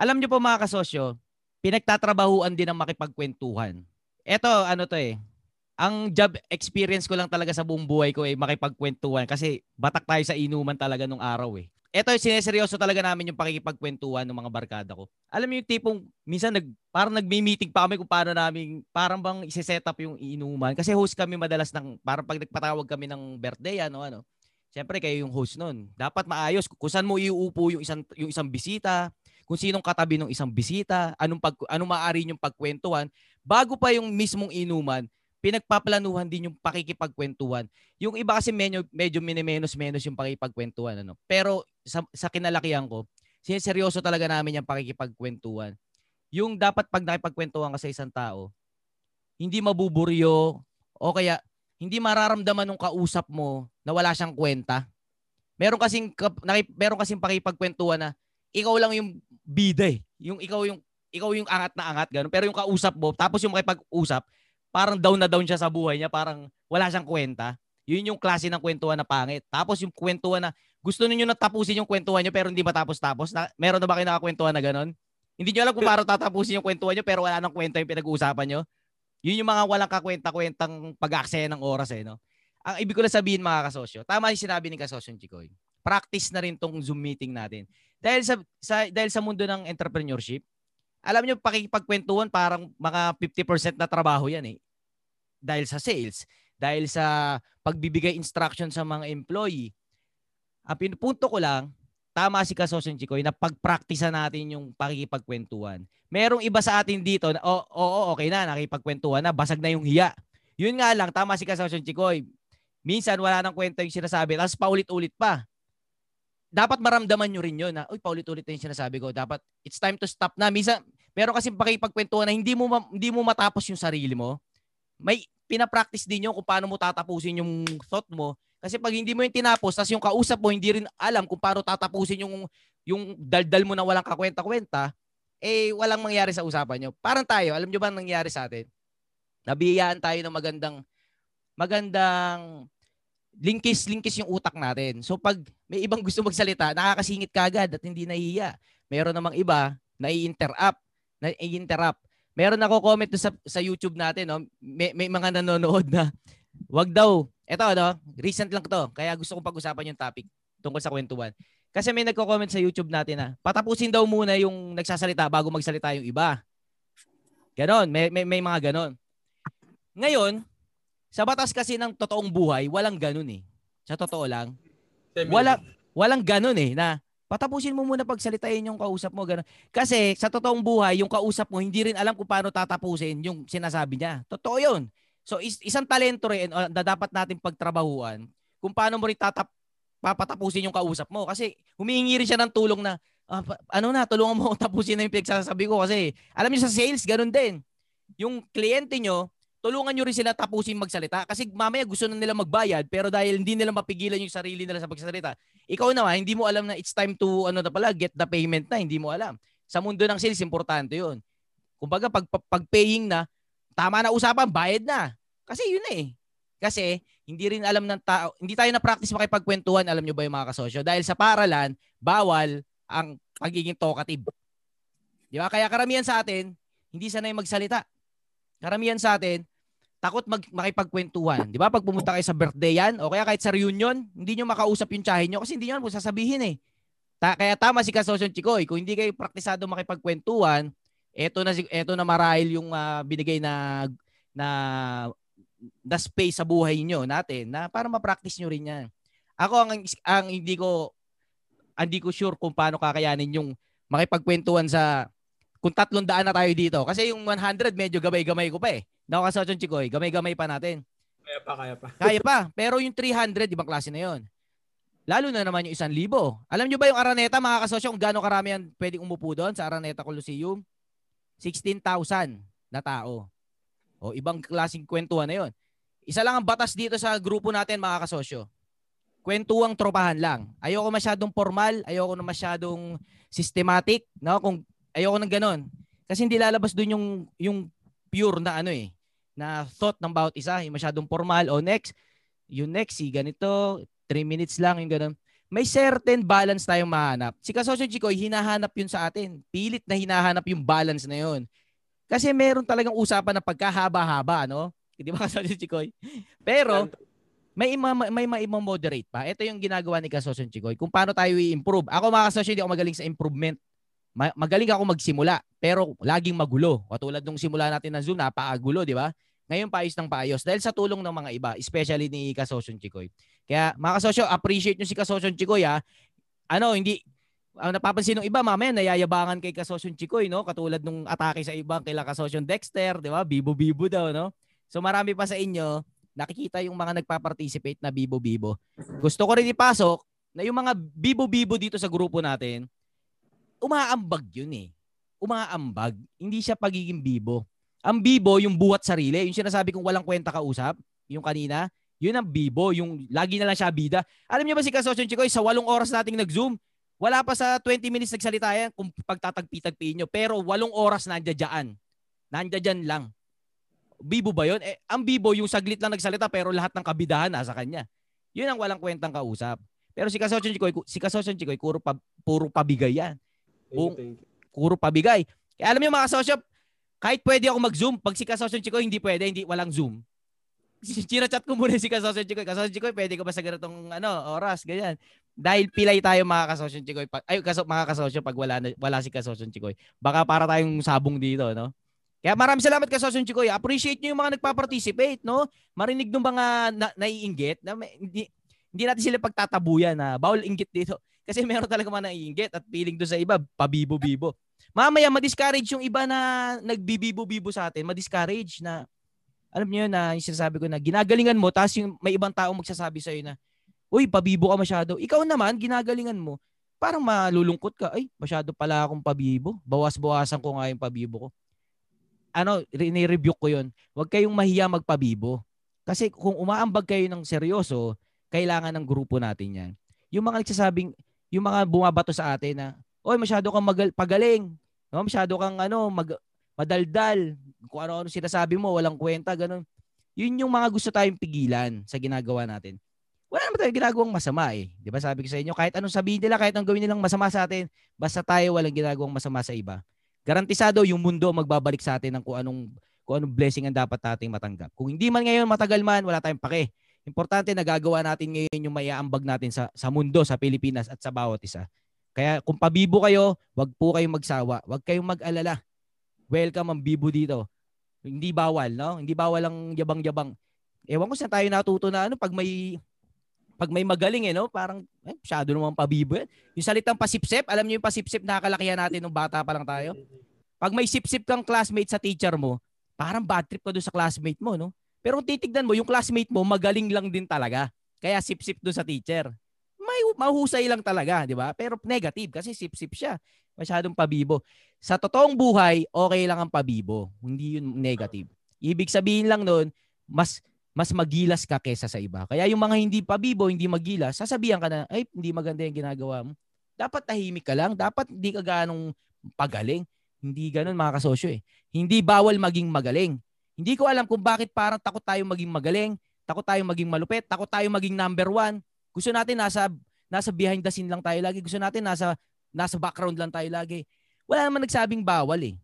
Alam nyo po mga kasosyo, pinagtatrabahuan din ng makipagkwentuhan. Ito, ano to eh, ang job experience ko lang talaga sa buong buhay ko eh, makipagkwentuhan kasi batak tayo sa inuman talaga nung araw eh. Ito, sineseryoso talaga namin yung pakikipagkwentuhan ng mga barkada ko. Alam mo yung tipong, minsan nag, parang nagmi-meeting pa kami kung paano namin, parang bang isi-set up yung inuman. Kasi host kami madalas ng, parang pag nagpatawag kami ng birthday, ano, ano. Siyempre, kayo yung host nun. Dapat maayos. Kung saan mo iuupo yung isang, yung isang bisita, kung sinong katabi ng isang bisita, anong pag anong maaari yung pagkwentuhan bago pa yung mismong inuman, pinagpaplanuhan din yung pakikipagkwentuhan. Yung iba kasi medyo medyo minimenos-menos yung pakikipagkwentuhan ano. Pero sa, sa kinalakihan ko, sineryoso talaga namin yung pakikipagkwentuhan. Yung dapat pag nakipagkwentuhan ka sa isang tao, hindi mabuburyo o kaya hindi mararamdaman ng kausap mo na wala siyang kwenta. Meron kasing meron kasing pakipagkwentuhan na ikaw lang yung bida eh. Yung ikaw yung ikaw yung angat na angat ganun. Pero yung kausap mo, tapos yung makipag-usap, parang down na down siya sa buhay niya, parang wala siyang kwenta. Yun yung klase ng kwentuhan na pangit. Tapos yung kwentuhan na gusto niyo na tapusin yung kwentuhan niyo pero hindi matapos-tapos. Na, meron na ba kayo nakakwentuhan na ganun? Hindi niyo alam kung paano tatapusin yung kwentuhan niyo pero wala nang kwenta yung pinag-uusapan niyo. Yun yung mga walang kakwenta-kwentang pag-aksaya ng oras eh, no? Ang ibig ko lang sabihin mga kasosyo, tama yung sinabi ni kasosyo Chikoy. Practice na rin tong Zoom meeting natin. Dahil sa, sa dahil sa mundo ng entrepreneurship, alam niyo pakikipagkwentuhan parang mga 50% na trabaho 'yan eh. Dahil sa sales, dahil sa pagbibigay instruction sa mga employee. Ang pinupunto ko lang, tama si Kasosin Chikoy na pagpraktisa natin yung pakikipagkwentuhan. Merong iba sa atin dito na, oo, oh, okay na, nakipagkwentuhan na, basag na yung hiya. Yun nga lang, tama si Kasosin Chikoy. Minsan wala nang kwenta yung sinasabi, tapos paulit-ulit pa dapat maramdaman nyo rin yun na, uy, paulit-ulit na yung sinasabi ko. Dapat, it's time to stop na. Minsan, meron kasi pakipagkwentuhan na hindi mo, hindi mo matapos yung sarili mo. May pinapractice din yun kung paano mo tatapusin yung thought mo. Kasi pag hindi mo yung tinapos, tapos yung kausap mo, hindi rin alam kung paano tatapusin yung, yung daldal mo na walang kakwenta-kwenta, eh, walang mangyari sa usapan nyo. Parang tayo, alam nyo ba ang nangyari sa atin? Nabiyayaan tayo ng magandang, magandang linkis linkis yung utak natin. So pag may ibang gusto magsalita, nakakasingit kagad at hindi nahihiya. Meron namang iba na i-interrupt, na i-interrupt. Meron ako comment sa sa YouTube natin, no. May, may mga nanonood na wag daw. Ito ano, recent lang to. Kaya gusto kong pag-usapan yung topic tungkol sa kwentuhan. Kasi may nagko-comment sa YouTube natin na patapusin daw muna yung nagsasalita bago magsalita yung iba. Ganon, may, may, may mga ganon. Ngayon, sa batas kasi ng totoong buhay, walang ganun eh. Sa totoo lang. Wala, walang ganun eh na patapusin mo muna pagsalitain yung kausap mo. Ganun. Kasi sa totoong buhay, yung kausap mo, hindi rin alam kung paano tatapusin yung sinasabi niya. Totoo yun. So is, isang talento rin uh, na dapat natin pagtrabahuan kung paano mo rin tatap, papatapusin yung kausap mo. Kasi humihingi rin siya ng tulong na, uh, ano na, tulungan mo tapusin na yung pinagsasabi ko. Kasi alam niyo sa sales, ganun din. Yung kliyente nyo, tulungan nyo rin sila tapusin magsalita kasi mamaya gusto na nila magbayad pero dahil hindi nila mapigilan yung sarili nila sa pagsasalita, ikaw naman hindi mo alam na it's time to ano na pala get the payment na, hindi mo alam. Sa mundo ng sales importante 'yun. Kumbaga pag pag paying na, tama na usapan, bayad na. Kasi yun eh. Kasi hindi rin alam ng tao, hindi tayo na practice makipagkwentuhan, alam nyo ba yung mga kasosyo? Dahil sa paralan, bawal ang pagiging talkative. Di ba? Kaya karamihan sa atin, hindi sanay magsalita. Karamihan sa atin, takot mag makipagkwentuhan. 'Di ba? Pag pumunta kayo sa birthday yan o kaya kahit sa reunion, hindi niyo makausap yung tsahin niyo kasi hindi niyo alam sasabihin eh. Ta kaya tama si Kasosyon Chikoy, kung hindi kayo praktisado makipagkwentuhan, eto na eto na marahil yung uh, binigay na na na space sa buhay niyo natin na para ma-practice niyo rin 'yan. Ako ang ang hindi ko hindi ko sure kung paano kakayanin yung makipagkwentuhan sa kung tatlong daan na tayo dito. Kasi yung 100 medyo gabay-gamay ko pa eh. Ka sa Chikoy, gamay-gamay pa natin. Kaya pa, kaya pa. kaya pa. Pero yung 300, ibang klase na yon. Lalo na naman yung isang libo. Alam nyo ba yung Araneta, mga kasosyo, kung gaano karami yan pwedeng umupo doon sa Araneta Coliseum? 16,000 na tao. O, ibang klaseng kwentuhan na yon. Isa lang ang batas dito sa grupo natin, mga kasosyo. Kwentuang tropahan lang. Ayoko masyadong formal, ayoko na masyadong systematic, no? Kung ayoko ng ganun. Kasi hindi lalabas doon yung yung pure na ano eh, na thought ng bawat isa, yung masyadong formal o next, yung next si ganito, 3 minutes lang yung ganun. May certain balance tayong mahanap. Si Kasosyo Chikoy, hinahanap yun sa atin. Pilit na hinahanap yung balance na yun. Kasi meron talagang usapan na pagkahaba-haba, no? Di ba Kasosyo Chikoy? Pero, may ima, may maimo-moderate pa. Ito yung ginagawa ni Kasosyo Chikoy. Kung paano tayo i-improve. Ako mga kasosyo, hindi ako magaling sa improvement. Magaling ako magsimula, pero laging magulo. Katulad nung simula natin ng Zoom, napakagulo, di ba? Ngayon paayos ng paayos dahil sa tulong ng mga iba, especially ni Kasosyon Chikoy. Kaya mga kasosyo, appreciate nyo si Kasosyon Chikoy ha. Ano, hindi, ang napapansin ng iba, mamaya nayayabangan kay Kasosyon Chikoy, no? Katulad nung atake sa ibang kila Kasosyon Dexter, di ba? Bibo-bibo daw, no? So marami pa sa inyo, nakikita yung mga nagpa-participate na bibo-bibo. Gusto ko rin ipasok na yung mga bibo-bibo dito sa grupo natin, umaambag yun eh. Umaambag. Hindi siya pagiging bibo. Ang bibo, yung buhat sarili. Yung sinasabi kong walang kwenta kausap, yung kanina, yun ang bibo. Yung lagi na lang siya bida. Alam niyo ba si Kasosyon Chikoy, sa walong oras nating nag-zoom, wala pa sa 20 minutes nagsalita yan kung pagtatagpi-tagpiin nyo. Pero walong oras nandiyan Nandiyan lang. Bibo ba yun? Eh, ang bibo, yung saglit lang nagsalita pero lahat ng kabidahan nasa kanya. Yun ang walang kwentang kausap. Pero si Kasosyon Chikoy, si Kasosyon Chikoy, puro, pa, puro pabigay yan. Buong, puro pabigay. Kaya alam niyo mga kasosyo, kahit pwede ako mag-zoom, pag si Kasosyon Chico hindi pwede, hindi walang zoom. Chinachat ko muna si Kasosyon Chico. Kasosyon Chico, pwede ka ba sa ganitong ano, oras, ganyan. Dahil pilay tayo mga Kasosyon Chico. Ay, kaso, mga Kasosyon pag wala, na, wala si Kasosyon Chico. Baka para tayong sabong dito, no? Kaya maraming salamat Kasosyon Chico. Appreciate niyo yung mga nagpa-participate, no? Marinig ng mga na, naiinggit na may, hindi, hindi natin sila pagtatabuyan na bawal inggit dito. Kasi meron talaga mga naiinggit at feeling do sa iba, pabibo-bibo. Mamaya ma-discourage yung iba na nagbibibo-bibo sa atin, ma-discourage na alam niyo na yung sinasabi ko na ginagalingan mo tapos yung may ibang tao magsasabi sa iyo na uy pabibo ka masyado. Ikaw naman ginagalingan mo. Parang malulungkot ka. Ay, masyado pala akong pabibo. Bawas-bawasan ko nga yung pabibo ko. Ano, ni-review ko 'yon. Huwag kayong mahiya magpabibo. Kasi kung umaambag kayo ng seryoso, kailangan ng grupo natin 'yan. Yung mga nagsasabing, yung mga bumabato sa atin na oy masyado kang magal- pagaling. No, masyado kang ano, mag madaldal. Kung ano-ano sinasabi mo, walang kwenta, ganun. Yun yung mga gusto tayong pigilan sa ginagawa natin. Wala naman tayong ginagawang masama eh. Di ba sabi ko sa inyo, kahit anong sabihin nila, kahit anong gawin nilang masama sa atin, basta tayo walang ginagawang masama sa iba. Garantisado yung mundo magbabalik sa atin ng kung anong kung anong blessing ang dapat nating matanggap. Kung hindi man ngayon matagal man, wala tayong pake. Importante nagagawa natin ngayon yung maiaambag natin sa sa mundo, sa Pilipinas at sa bawat isa. Kaya kung pabibo kayo, wag po kayong magsawa. Wag kayong mag-alala. Welcome ang bibo dito. Hindi bawal, no? Hindi bawal ang yabang-yabang. Ewan ko saan tayo natuto na ano pag may pag may magaling eh, no? Parang eh, masyado naman pabibo yan. Yung salitang pasipsip, alam niyo yung pasipsip nakakalakihan natin nung bata pa lang tayo? Pag may sipsip kang classmate sa teacher mo, parang bad trip ka doon sa classmate mo, no? Pero kung titignan mo, yung classmate mo, magaling lang din talaga. Kaya sip-sip doon sa teacher may mahusay lang talaga, di ba? Pero negative kasi sip-sip siya. Masyadong pabibo. Sa totoong buhay, okay lang ang pabibo. Hindi yun negative. Ibig sabihin lang noon, mas mas magilas ka kesa sa iba. Kaya yung mga hindi pabibo, hindi magilas, sasabihan ka na, ay, hindi maganda yung ginagawa mo. Dapat tahimik ka lang. Dapat hindi ka ganong pagaling. Hindi ganun mga kasosyo eh. Hindi bawal maging magaling. Hindi ko alam kung bakit parang takot tayo maging magaling, takot tayo maging malupit, takot tayo maging number one. Gusto natin nasa nasa behind the scene lang tayo lagi. Gusto natin nasa nasa background lang tayo lagi. Wala naman nagsabing bawal eh.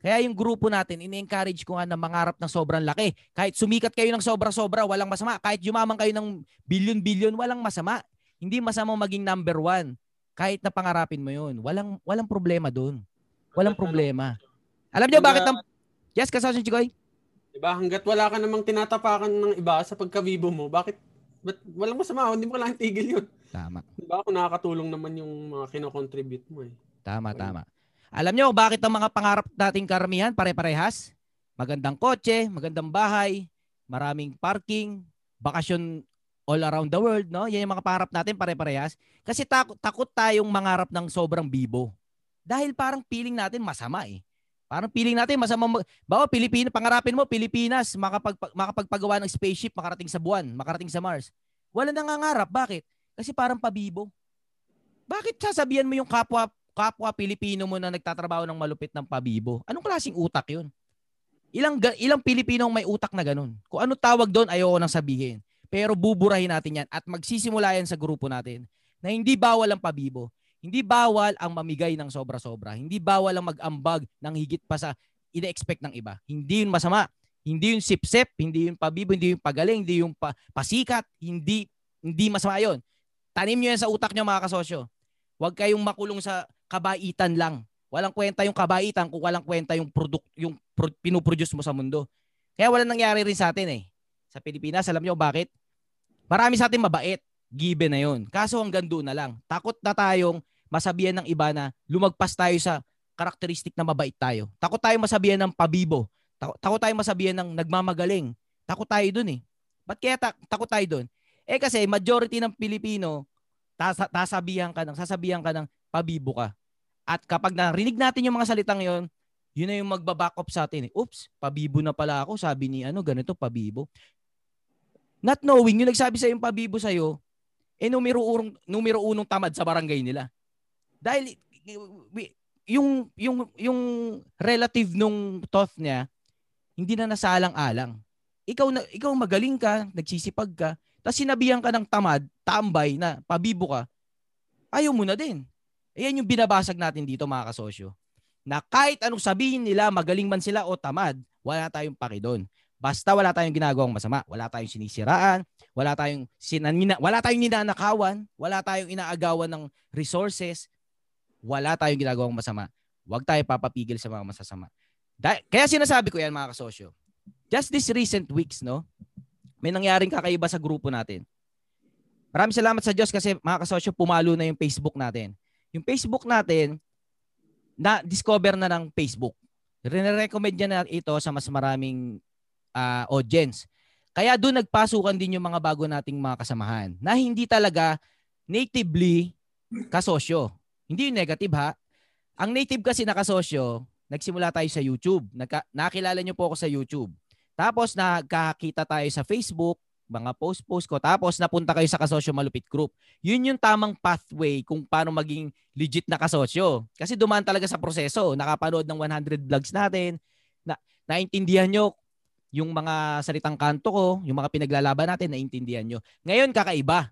Kaya yung grupo natin, ini-encourage ko nga na mangarap ng sobrang laki. Kahit sumikat kayo ng sobra-sobra, walang masama. Kahit yumaman kayo ng billion-billion, walang masama. Hindi masama maging number one. Kahit na pangarapin mo yun. Walang, walang problema doon. Walang problema. Alam niyo bakit ng... Yes, kasosyo Chikoy? Diba, hanggat wala ka namang tinatapakan ng iba sa pagkabibo mo, bakit But walang masama, hindi mo kailangan tigil yun. Tama. Diba kung nakakatulong naman yung mga kinocontribute mo eh. Tama, tama. Alam nyo bakit ang mga pangarap nating karamihan pare-parehas? Magandang kotse, magandang bahay, maraming parking, bakasyon all around the world, no? Yan yung mga pangarap natin pare-parehas. Kasi takot, takot tayong mangarap ng sobrang bibo. Dahil parang feeling natin masama eh. Parang feeling natin masama. Mag- Bawa, Pilipinas, pangarapin mo, Pilipinas, makapag, makapagpagawa ng spaceship, makarating sa buwan, makarating sa Mars. Wala nangangarap. Bakit? Kasi parang pabibo. Bakit sasabihan mo yung kapwa kapwa Pilipino mo na nagtatrabaho ng malupit ng pabibo? Anong klaseng utak yun? Ilang ilang Pilipino may utak na ganun? Kung ano tawag doon, ayoko nang sabihin. Pero buburahin natin yan at magsisimula yan sa grupo natin na hindi bawal ang pabibo. Hindi bawal ang mamigay ng sobra-sobra. Hindi bawal ang mag-ambag ng higit pa sa ine-expect ng iba. Hindi yun masama. Hindi yun sipsep, hindi yun pabibo, hindi yun pagaling, hindi yung pa, pasikat, hindi hindi masama yun. Tanim nyo yan sa utak nyo mga kasosyo. Huwag kayong makulong sa kabaitan lang. Walang kwenta yung kabaitan kung walang kwenta yung product yung pro- pinuproduce mo sa mundo. Kaya wala nangyari rin sa atin eh. Sa Pilipinas, alam nyo bakit? Marami sa atin mabait. Given na yun. Kaso hanggang doon na lang. Takot na tayong masabihan ng iba na lumagpas tayo sa karakteristik na mabait tayo. Takot tayo masabihan ng pabibo. Takot, tayo masabihan ng nagmamagaling. Takot tayo dun eh. Ba't kaya ta- takot tayo dun? Eh kasi majority ng Pilipino tas- tasabihan ka ng sasabihan ka ng pabibo ka. At kapag narinig natin yung mga salitang yon, yun na yung magbaback up sa atin. Eh. Oops, pabibo na pala ako. Sabi ni ano, ganito, pabibo. Not knowing, yung nagsabi sa yung pabibo sa'yo, eh numero, urong, numero unong tamad sa barangay nila. Dahil yung yung yung relative nung thought niya hindi na nasalang-alang. Ikaw na ikaw magaling ka, nagsisipag ka, tapos sinabihan ka ng tamad, tambay na pabibo ka. Ayaw mo na din. Ayan yung binabasag natin dito mga kasosyo. Na kahit anong sabihin nila, magaling man sila o tamad, wala tayong paki doon. Basta wala tayong ginagawang masama, wala tayong sinisiraan, wala tayong sinanina, wala tayong ninanakawan, wala tayong inaagawan ng resources, wala tayong ginagawang masama. Huwag tayo papapigil sa mga masasama. Kaya sinasabi ko yan mga kasosyo. Just this recent weeks, no? May nangyaring kakaiba sa grupo natin. Maraming salamat sa Diyos kasi mga kasosyo, pumalo na yung Facebook natin. Yung Facebook natin, na-discover na ng Facebook. Rene-recommend niya na ito sa mas maraming uh, audience. Kaya doon nagpasukan din yung mga bago nating mga kasamahan na hindi talaga natively kasosyo. Hindi yung negative ha. Ang native kasi na kasosyo, nagsimula tayo sa YouTube. Nagka, nakilala niyo po ako sa YouTube. Tapos nagkakita tayo sa Facebook, mga post-post ko. Tapos napunta kayo sa Kasosyo Malupit Group. Yun yung tamang pathway kung paano maging legit na kasosyo. Kasi dumaan talaga sa proseso. Nakapanood ng 100 vlogs natin. Na, naintindihan nyo yung mga salitang kanto ko, yung mga pinaglalaban natin, naintindihan nyo. Ngayon, kakaiba.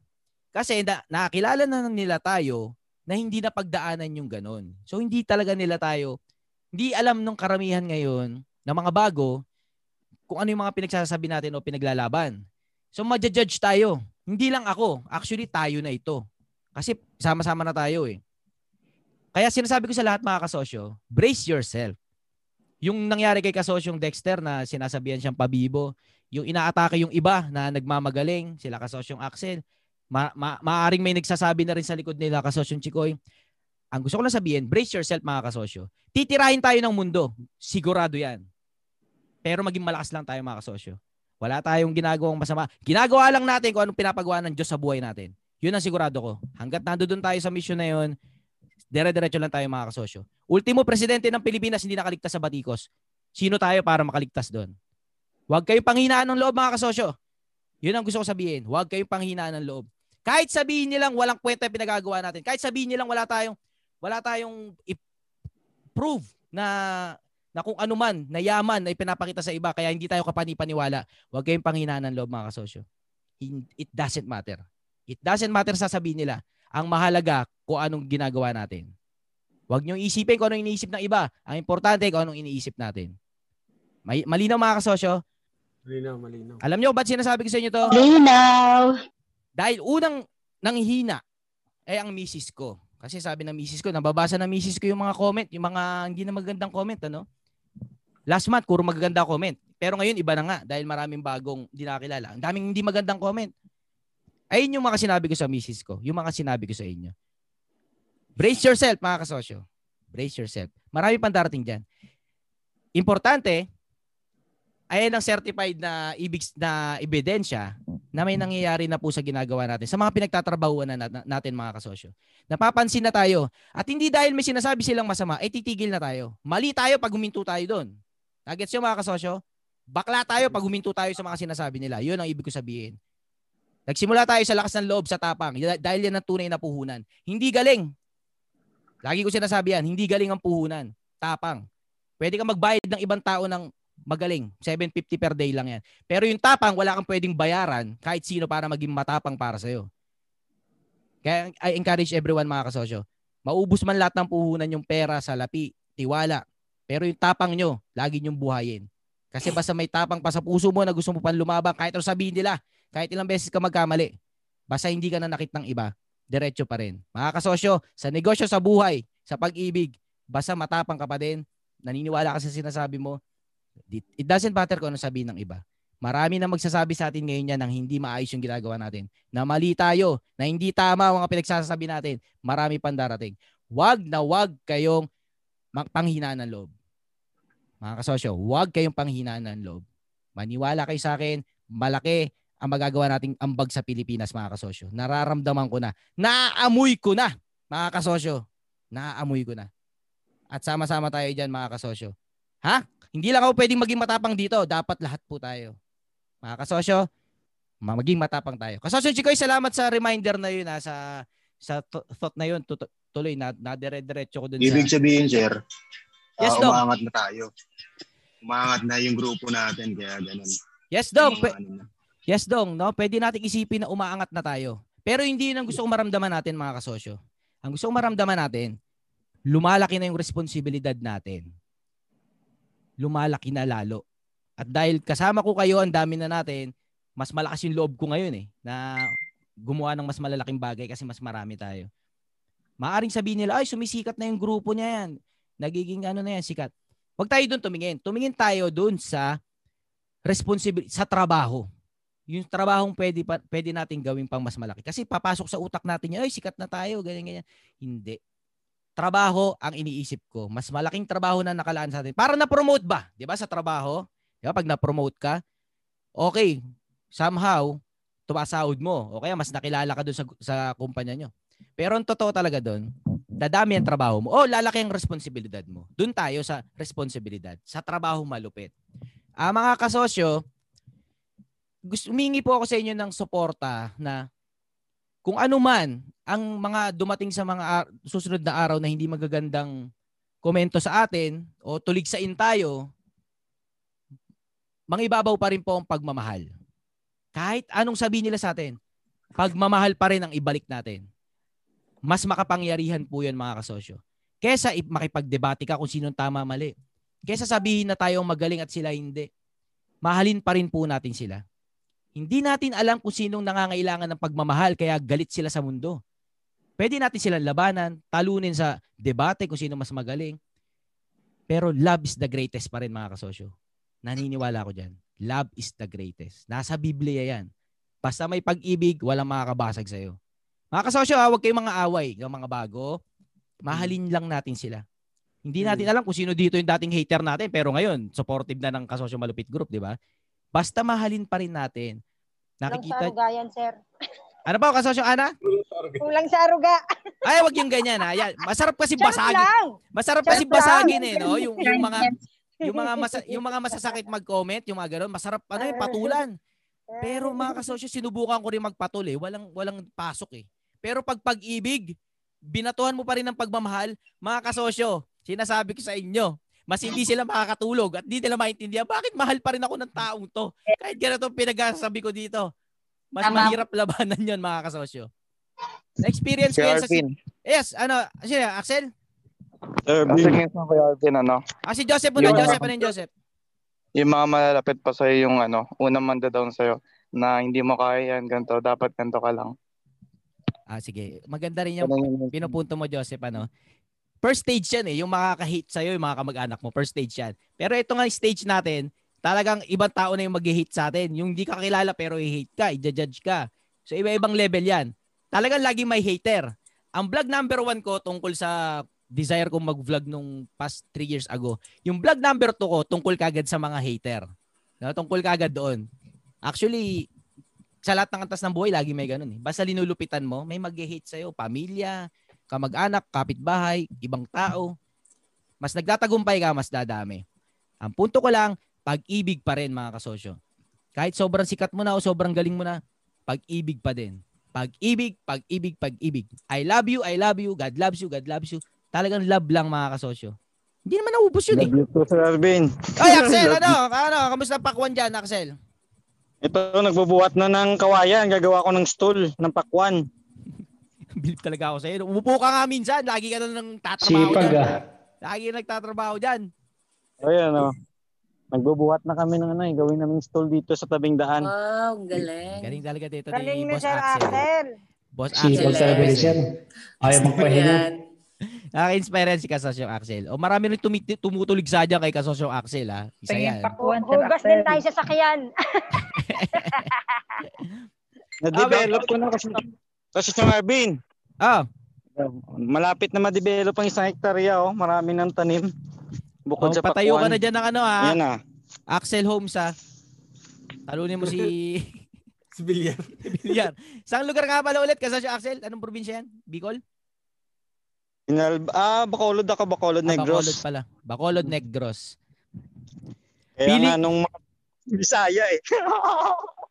Kasi na, nakakilala na nila tayo na hindi na pagdaanan yung ganun. So hindi talaga nila tayo, hindi alam nung karamihan ngayon na mga bago kung ano yung mga pinagsasabi natin o pinaglalaban. So madja-judge tayo. Hindi lang ako, actually tayo na ito. Kasi sama-sama na tayo eh. Kaya sinasabi ko sa lahat mga kasosyo, brace yourself. Yung nangyari kay kasosyong Dexter na sinasabihan siyang pabibo, yung inaatake yung iba na nagmamagaling, sila kasosyong Axel, ma- ma- maaring may nagsasabi na rin sa likod nila kasosyong Chikoy. Ang gusto ko lang sabihin, brace yourself mga kasosyo. Titirahin tayo ng mundo. Sigurado yan. Pero maging malakas lang tayo mga kasosyo. Wala tayong ginagawang masama. Ginagawa lang natin kung anong pinapagawa ng Diyos sa buhay natin. Yun ang sigurado ko. Hanggat nandoon tayo sa mission na yun, dire-diretso lang tayo mga kasosyo. Ultimo presidente ng Pilipinas hindi nakaligtas sa batikos. Sino tayo para makaligtas doon? Huwag kayong panghinaan ng loob mga kasosyo. Yun ang gusto ko sabihin. Huwag kayong panghinaan ng loob. Kahit sabihin nilang walang kwenta yung pinagagawa natin, kahit sabihin nilang wala tayong wala tayong i-prove na na kung ano man, na yaman na ipinapakita sa iba, kaya hindi tayo kapanipaniwala. Huwag kayong panghinaan ng loob mga kasosyo. It doesn't matter. It doesn't matter sasabihin nila. Ang mahalaga kung anong ginagawa natin. Huwag niyong isipin kung anong iniisip ng iba. Ang importante kung anong iniisip natin. May, malinaw mga kasosyo? Malinaw, malinaw. Alam niyo ba't sinasabi ko sa inyo to? Malinaw. Dahil unang nanghina ay ang misis ko. Kasi sabi ng misis ko, nababasa ng misis ko yung mga comment, yung mga hindi na magandang comment, ano? Last month, puro magaganda comment. Pero ngayon, iba na nga dahil maraming bagong hindi nakakilala. Ang daming hindi magandang comment. Ayun yung mga sinabi ko sa misis ko. Yung mga sinabi ko sa inyo. Brace yourself, mga kasosyo. Brace yourself. Marami pang darating dyan. Importante, ayan ang certified na ibig na ebidensya na may nangyayari na po sa ginagawa natin, sa mga pinagtatrabahuan na natin mga kasosyo. Napapansin na tayo. At hindi dahil may sinasabi silang masama, ay titigil na tayo. Mali tayo pag huminto tayo doon. Nagets nyo mga kasosyo? Bakla tayo pag huminto tayo sa mga sinasabi nila. Yun ang ibig ko sabihin. Nagsimula tayo sa lakas ng loob sa tapang dahil yan ang tunay na puhunan. Hindi galing. Lagi ko sinasabi yan, hindi galing ang puhunan. Tapang. Pwede kang magbayad ng ibang tao ng magaling. 750 per day lang yan. Pero yung tapang, wala kang pwedeng bayaran kahit sino para maging matapang para sa'yo. Kaya I encourage everyone mga kasosyo. Maubos man lahat ng puhunan yung pera sa lapi, tiwala. Pero yung tapang nyo, lagi nyong buhayin. Kasi basta may tapang pa sa puso mo na gusto mo pang lumabang, kahit ano sabihin nila, kahit ilang beses ka magkamali, basta hindi ka na nakit ng iba, diretso pa rin. Mga kasosyo, sa negosyo, sa buhay, sa pag-ibig, basta matapang ka pa din, naniniwala ka sa sinasabi mo, It doesn't matter kung ano sabihin ng iba. Marami na magsasabi sa atin ngayon yan ng hindi maayos yung ginagawa natin. Na mali tayo, na hindi tama ang mga pinagsasabi natin. Marami pang darating. Wag na wag kayong panghinaan ng loob. Mga kasosyo, wag kayong panghinaan ng loob. Maniwala kayo sa akin, malaki ang magagawa nating ambag sa Pilipinas, mga kasosyo. Nararamdaman ko na. Naaamoy ko na, mga kasosyo. Naaamoy ko na. At sama-sama tayo dyan, mga kasosyo. Ha? Hindi lang ako pwedeng maging matapang dito. Dapat lahat po tayo. Mga kasosyo, maging matapang tayo. Kasosyo Chikoy, salamat sa reminder na yun ha, sa sa thought na yun. Tuloy na nadire-diretso ko dun Ibig sa... sabihin, sir, yes, uh, umaangat na tayo. Umaangat na yung grupo natin, kaya ganun. Yes, Dong. P- ano yes, Dong. No? Pwede natin isipin na umaangat na tayo. Pero hindi yun ang gusto kong maramdaman natin, mga kasosyo. Ang gusto kong maramdaman natin, lumalaki na yung responsibilidad natin lumalaki na lalo. At dahil kasama ko kayo, ang dami na natin, mas malakas yung loob ko ngayon eh, na gumawa ng mas malalaking bagay kasi mas marami tayo. Maaring sabihin nila, ay sumisikat na yung grupo niya yan. Nagiging ano na yan, sikat. Huwag tayo doon tumingin. Tumingin tayo doon sa responsibility, sa trabaho. Yung trabahong pwede, pa, pwede natin gawin pang mas malaki. Kasi papasok sa utak natin ay sikat na tayo, ganyan, ganyan. Hindi trabaho ang iniisip ko. Mas malaking trabaho na nakalaan sa atin. Para na-promote ba? 'Di ba sa trabaho? 'Di ba pag na-promote ka, okay, somehow tumasahod mo o kaya mas nakilala ka doon sa sa kumpanya nyo. Pero ang totoo talaga doon, dadami ang trabaho mo. O lalaki ang responsibilidad mo. Doon tayo sa responsibilidad, sa trabaho malupit. Ah, mga kasosyo, gusto humingi po ako sa inyo ng suporta na kung ano man ang mga dumating sa mga susunod na araw na hindi magagandang komento sa atin o tuligsain tayo, mangibabaw pa rin po ang pagmamahal. Kahit anong sabihin nila sa atin, pagmamahal pa rin ang ibalik natin. Mas makapangyarihan po yan mga kasosyo. Kesa makipagdebate ka kung sinong tama mali. Kesa sabihin na tayo magaling at sila hindi. Mahalin pa rin po natin sila. Hindi natin alam kung sinong nangangailangan ng pagmamahal kaya galit sila sa mundo. Pwede natin silang labanan, talunin sa debate kung sino mas magaling. Pero love is the greatest pa rin mga kasosyo. Naniniwala ko dyan. Love is the greatest. Nasa Biblia yan. Basta may pag-ibig, walang makakabasag sa'yo. Mga kasosyo, ha, huwag kayong mga away. Yung mga bago, mahalin lang natin sila. Hindi natin alam kung sino dito yung dating hater natin, pero ngayon, supportive na ng Kasosyo Malupit Group, di ba? Basta mahalin pa rin natin. Nakikita... Kulang sa aruga yan, sir. Ano ba, kasosyo Ana? Kulang sa aruga. Ay, wag yung ganyan ha. Yan. Masarap kasi basagin. Masarap kasi basagin eh, no? Yung, yung mga yung mga masa, yung mga masasakit mag-comment, yung mga ganun, masarap ano yung patulan. Pero mga kasosyo, sinubukan ko rin magpatul eh. Walang walang pasok eh. Pero pag pag-ibig, binatuhan mo pa rin ng pagmamahal, mga kasosyo, sinasabi ko sa inyo, mas hindi sila makakatulog at hindi nila maintindihan bakit mahal pa rin ako ng taong to. Kahit ganito pinagsasabi ko dito. Mas Tama. mahirap labanan yon mga kasosyo. Na-experience ko yan sa... Yes, ano, siya, Axel? Sir, experience kay Arvin, ano? Ah, si Joseph muna, Joseph, ano yung Joseph? Yung mga malalapit pa sa'yo yung ano, unang manda down sa'yo na hindi mo kaya yan, ganito, dapat ganito ka lang. Ah, sige. Maganda rin yung pinupunto mo, Joseph, ano? First stage yan eh, yung makaka-hate sa'yo, yung mga kamag-anak mo. First stage yan. Pero ito nga stage natin, talagang ibang tao na yung mag-hate sa atin. Yung hindi ka kilala pero i-hate ka, i-judge ka. So iba-ibang level yan. Talagang lagi may hater. Ang vlog number one ko tungkol sa desire kong mag-vlog nung past 3 years ago. Yung vlog number 2 ko tungkol kagad sa mga hater. No, tungkol kagad doon. Actually, sa lahat ng antas ng buhay, lagi may ganun eh. Basta linulupitan mo, may mag-hate sa'yo. Pamilya, kamag-anak, kapitbahay, ibang tao. Mas nagtatagumpay ka, mas dadami. Ang punto ko lang, pag-ibig pa rin mga kasosyo. Kahit sobrang sikat mo na o sobrang galing mo na, pag-ibig pa din. Pag-ibig, pag-ibig, pag-ibig. I love you, I love you, God loves you, God loves you. Talagang love lang mga kasosyo. Hindi naman naubos yun eh. Love you Sir Arvin. Ay, Axel, ano? Ano? Kamusta ang pakwan dyan, Axel? Ito, nagbubuhat na ng kawayan. Gagawa ko ng stool, ng pakwan. Bilip talaga ako sa'yo. Umupo ka nga minsan. Lagi ka na nang tatrabaho Sipag dyan. ah. Lagi ka nagtatrabaho dyan. Ayan, oh. Nagbubuhat na kami ng ano, eh, gawin naming stool dito sa tabing daan. Wow, galing. Galing talaga dito Galing ni ni Boss Sir Axel. Axel. Boss Axel. Sipag talaga ni Sir. Ayaw magpahinga. Nakaka-inspire si Kasosyong Axel. O marami rin tumi- tumutulig sa dyan kay Kasosyong Axel ha. Isa Tingin yan. Hugas din tayo sa sakyan. Na-develop ko na kasi. Kasi sa Marvin, Ah, malapit na ma-develop ang isang hektarya, oh. Marami ng tanim. Bukod oh, sa patayo ka pakwan. na dyan ng ano ha. Yan ah. Axel Holmes ha. Talunin mo si Si Villar. Villar. Saan lugar nga pala ulit Kasosyong Axel? Anong probinsya yan? Bicol? Inal ah, Bacolod ako, Bacolod Ah, Bacolod Negros. pala. Bacolod Negros. Kaya Pili- nga nung Bisaya eh.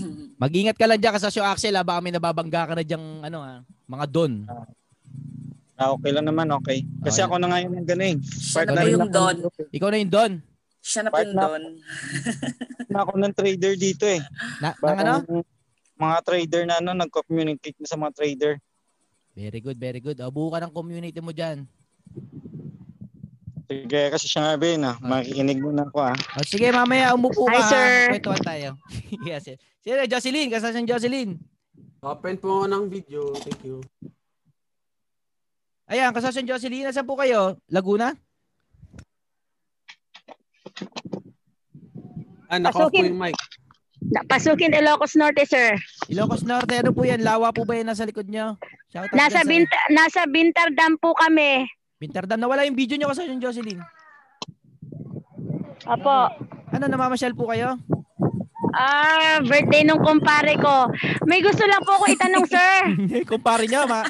Mag-ingat ka lang dyan Kasosyong Axel ha. Baka may nababangga ka na dyan ano ha. Mga don. Ah, okay lang naman, okay. Kasi Okay. ako na ngayon ng gano'n eh. Siya na yung na- don. Ikaw na yung don. Siya na po Part yung don. na ako ng trader dito eh. Na, ng ano? Mga trader na ano, nag-communicate na sa mga trader. Very good, very good. O, buo ka ng community mo dyan. Sige, kasi siya nga Ben, ah. makikinig muna ako ah. O, sige, mamaya umupo ka. Hi, sir. ha. Kwentuhan tayo. yes, yes. Sige, Jocelyn. Kasasang Jocelyn. Open po ako ng video. Thank you. Ayan, kasasang Jocelyn. Nasaan po kayo? Laguna? Ah, naka-off po yung mic. Na- Pasukin Ilocos Norte, sir. Ilocos Norte. Ano po yan? Lawa po ba yan nasa likod nyo? Shout out Nasa, dyan sa- Bint nasa Bintardam po kami. Bintardam. Nawala yung video nyo kasasang Jocelyn. Opo. Ano, namamasyal po kayo? Ah, birthday nung kumpare ko. May gusto lang po ako itanong, sir. Kumpare nyo. Ma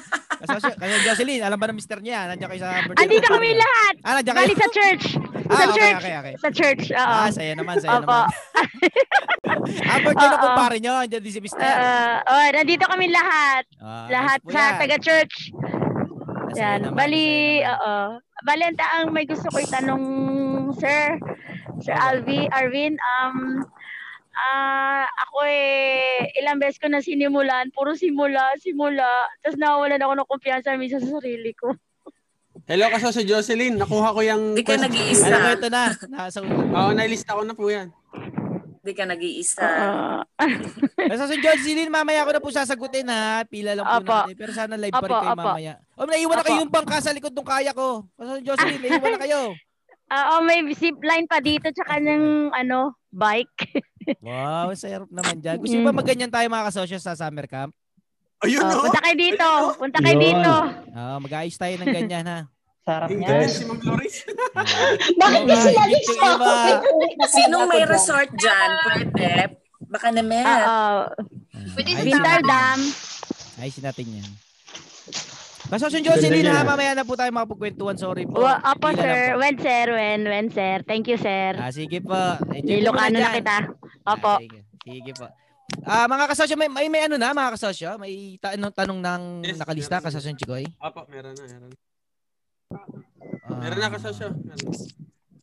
kasasang Jocelyn. Alam ba ng mister niya? Nandiyan kayo sa birthday. Andito ng kami nyo? lahat. Ah, nandiyan kayo? Bali sa church. Ah, sa okay, church. okay, okay. Sa church, oo. Ah, saya naman, saya Opo. naman. Ah, birthday Oo. kumpare nyo. Andiyan din si mister. Ah, oh, nandito kami lahat. Ah, lahat sa taga-church. Masaya Yan. naman, Bali, oo. Bali, ang taang may gusto ko itanong, sir. Sir Alvi, Arvin, um, ah, ako eh, ilang beses ko na sinimulan, puro simula, simula, tapos nawawalan ako ng kumpiyansa minsan sa sarili ko. Hello, kaso si Jocelyn. Nakuha ko yung... Di ka nag-iisa. Ano ko ito na? Nasa Oo, nailista ko na po yan. Di ka nag-iisa. Ah, Basta si Jocelyn, mamaya ko na po sasagutin ha. Pila lang po Apo. natin. Pero sana live pa rin kayo apo. mamaya. O, naiwan na kayo yung bangka sa likod ng kaya ko. Basta si Jocelyn, naiwan na kayo. ah, oh, may zip line pa dito, tsaka ng, ano, bike. Wow, sarap naman dyan. Gusto niyo ba magganyan tayo mga kasosyo sa summer camp? Ayun, Oh, no? punta kayo dito, punta kayo dito. Ah, mag-ayos tayo ng ganyan ha. Sarap niya. Yes. si Ma'am Loris. Bakit kasi lagi sa iba. Sinong may resort dyan? Pwede. Baka naman. Oo. Ah, Pwede ayos Bintardam. Ayusin natin yan. Kasosyo Jocelyn ha, mamaya na po tayo makapagkwentuhan. Sorry po. Pila lang sir. po. When, sir. When, when, sir. Thank you, sir. Ah, sige po. Muna na kita. Opo. Ah, sige. sige po. Ah, mga kasosyo, may, may, may ano na mga kasosyo? May tanong, tanong ng Yes, nakalista, kasosyo Chikoy? Apo, meron na, meron. Ah, Meron na kasosyo. Meron.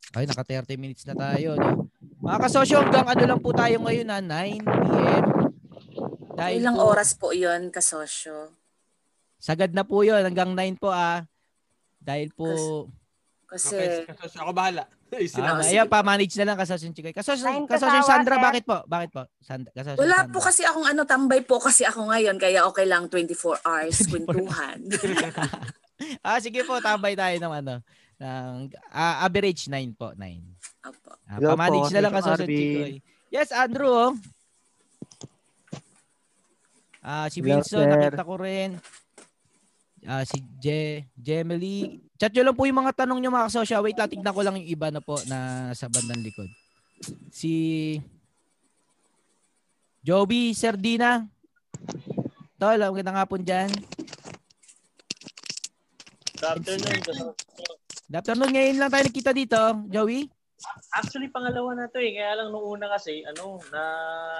Ay, naka 30 minutes na tayo. No? Mga kasosyo, hanggang ano lang po tayo ngayon na 9 p.m. Dahil Ilang po, oras po yun, kasosyo? Sagad na po yun, hanggang 9 po ah. Dahil po, Kasi, Okay, kasosyo. Ako bahala. Ayusin ah, ayan, pa-manage na lang kasosyo Chikoy. Kasosyo, Nine kasosyo Sandra, sir. bakit po? Bakit po? Sandra, kasosyo wala Sandra. po kasi akong ano, tambay po kasi ako ngayon, kaya okay lang 24 hours 24 kwentuhan. ah, sige po, tambay tayo ng ano. Ng, ah, average 9 po, 9. Opo. Hello pamanage po, na lang kasosyo Arvin. Chikoy. Yes, Andrew. Oh. Ah, si Hello, Wilson, sir. nakita ko rin. Ah, si Je, Jemily. Chat nyo lang po yung mga tanong nyo mga kasosyo. Wait lang, tignan ko lang yung iba na po na sa bandang likod. Si Joby Serdina. Tol, ang ganda nga po dyan. Good afternoon. Good afternoon. Ngayon lang tayo nakita dito, Joey. Actually, pangalawa na to eh. Kaya lang nung una kasi, ano, na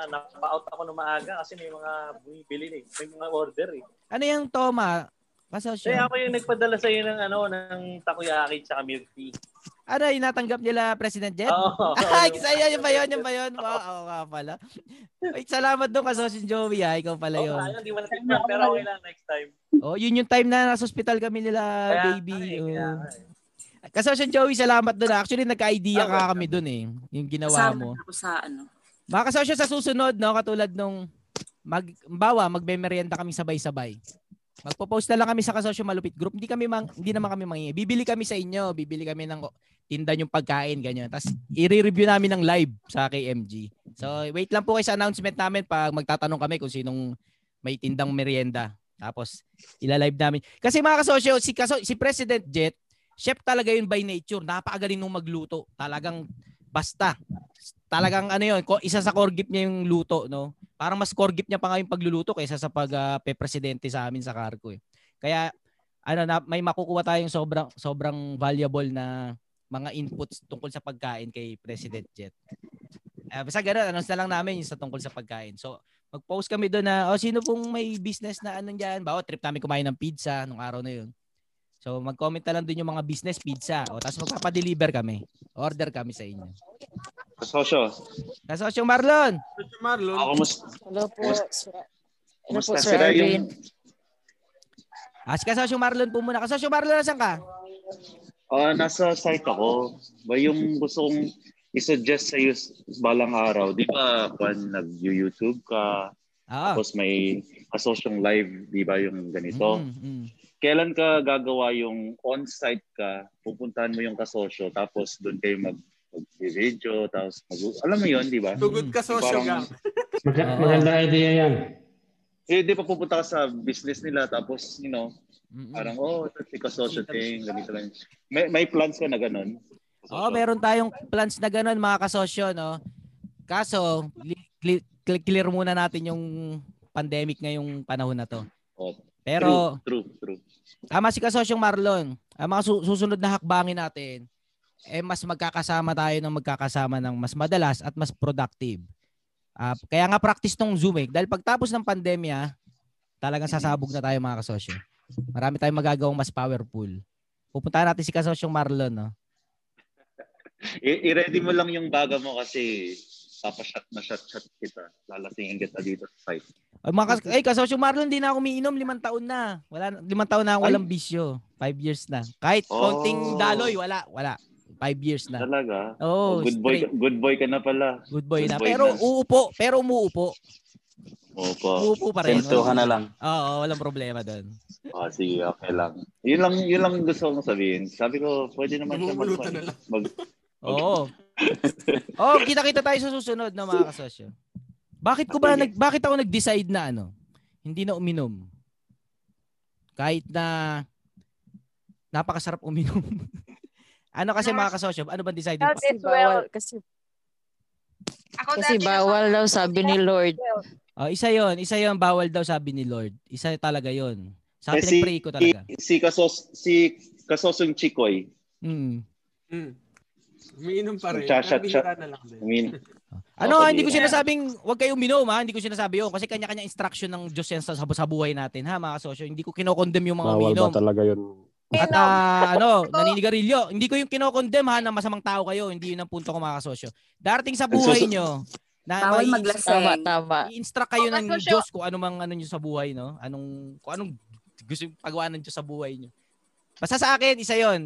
napa-out ako ng maaga kasi may mga bumibili eh. May mga order eh. Ano yung Toma? Kasosyo. Kaya ako yung nagpadala sa iyo ng ano, ng takoyaki at milk tea. Ano, yung natanggap nila President Jet? Oo. Ay, sa'yo, yun ba yun? Yun ba yun? Wow, oo nga pala. Ay, salamat doon kasosyo Joey ha. Ikaw pala Oo, yun. ayun, di mo natikman, pero okay lang next time. Oh, yun yung time na nasa hospital kami nila, Kaya, baby. ay, Oh. kaya, ay. Kasosyo Joey, salamat doon. Actually, nagka-idea ka kami doon eh. Yung ginawa Kasama mo. ako sa ano. Mga kasosyo sa susunod, no, katulad nung mag bawa magbe-merienda kami sabay-sabay. Magpo-post na lang kami sa kasosyo malupit group. Hindi kami mang, hindi naman kami mangingi. Bibili kami sa inyo, bibili kami ng tinda yung pagkain ganyan. Tapos i-review namin ng live sa KMG. So wait lang po kayo sa announcement namin pag magtatanong kami kung sinong may tindang merienda. Tapos ila-live namin. Kasi mga kasosyo, si kaso, si President Jet, chef talaga yun by nature. Napakagaling nung magluto. Talagang basta. Talagang ano yun, isa sa core gift niya yung luto, no? Parang mas core gift niya pa nga yung pagluluto kaysa sa pag ah, sa amin sa Carco eh. Kaya ano na may makukuha tayong sobrang sobrang valuable na mga inputs tungkol sa pagkain kay President Jet. Eh, basta gano'n, announce na lang namin yung sa tungkol sa pagkain. So, mag-post kami doon na, oh, sino pong may business na anong dyan? Bawa, trip namin kumain ng pizza nung araw na yun. So, mag-comment na lang doon yung mga business pizza. O, tapos magpapadeliver kami. Order kami sa inyo. Kasosyo, Kasosyo Marlon! Marlon. ako mus Hello po. Hello po, Sir sila Arvin. yung As kasosyo Marlon po muna. Kasosyo Marlon, nasan ka? Ah, nasa site ako. Ba yung gusto kong i-suggest sa iyo balang araw, di ba kung nag-YouTube ka, Ah. tapos may kasosyong live, di ba yung ganito? Mm, mm. Kailan ka gagawa yung on-site ka, pupuntahan mo yung kasosyo, tapos doon kayo mag mag-video, tapos mag alam mo yon di ba? Tugod ka sosyo Parang-. Mag- magandang idea yan. Eh, di pa pupunta ka sa business nila, tapos, you know, Mm-mm. parang, oh, ito si kasosyo thing, ganito lang. May, may plans ka na ganun? Oo, meron tayong plans na ganun mga kasosyo, no? Kaso, li- clear muna natin yung pandemic ngayong panahon na to. Oh, Pero, true, true, true. tama si kasosyong Marlon, ang mga su- susunod na hakbangin natin, eh mas magkakasama tayo ng magkakasama ng mas madalas at mas productive. Ah, kaya nga practice tong Zoom eh. Dahil pagtapos ng pandemya, talagang sasabog na tayo mga kasosyo. Marami tayong magagawang mas powerful. Pupuntahan natin si kasosyong Marlon, no? I- i-ready mo lang yung baga mo kasi papashot na shot shot kita. Lalasingin kita dito sa site. Ay, mga kas- ay kasosyo Marlon, hindi na ako umiinom. Limang taon na. Wala, limang taon na Ay. walang bisyo. Five years na. Kahit Oh. konting daloy, wala. Wala. Five years na. Talaga? Oo, Oh, good boy, straight. good boy ka na pala. Good boy Good na. boy Pero na. uupo. Pero umuupo. Opo. Umuupo pa rin. Sento ka na lang. Oo, walang problema doon. Oh, sige, okay lang. Yun lang, yun lang gusto kong sabihin. Sabi ko, pwede naman siya mag, na lang. mag, Oo. oh, kita-kita tayo sa susunod na mga kasosyo. Bakit ko ba nag bakit ako nag-decide na ano? Hindi na uminom. Kahit na napakasarap uminom. ano kasi mga kasosyo? Ano ba decide? Kasi bawal, kasi, Ako kasi bawal daw sabi ni Lord. Oh, isa 'yon, isa 'yon bawal daw sabi ni Lord. Isa talaga 'yon. Sa Eh, si- pinag-pray ko talaga. si Kasos, si Kasosong Chikoy. Mm. Mm. Umiinom pa rin. Shot. bihira na lang din. I mean, Ano, Okay, hindi ko sinasabing huwag kayo uminom ha, hindi ko sinasabi 'yon kasi kanya-kanya instruction ng Diyos yan sa, sa buhay natin ha mga kasosyo. Hindi ko kinokondem yung mga Bawal uminom. ba talaga yun? At ah, ano, naninigarilyo. Hindi ko yung kinokondem ha na masamang tao kayo. Hindi yun ang punto ko mga kasosyo. Darating sa buhay nyo, na Bawal maglaseng. Tama, tama. i-instruct kayo Oh, ng. Diyos kung ano mang ano nyo sa buhay, no? Anong, kung anong gusto yung pagawa ng Diyos sa buhay nyo. Basta sa akin, isa yon.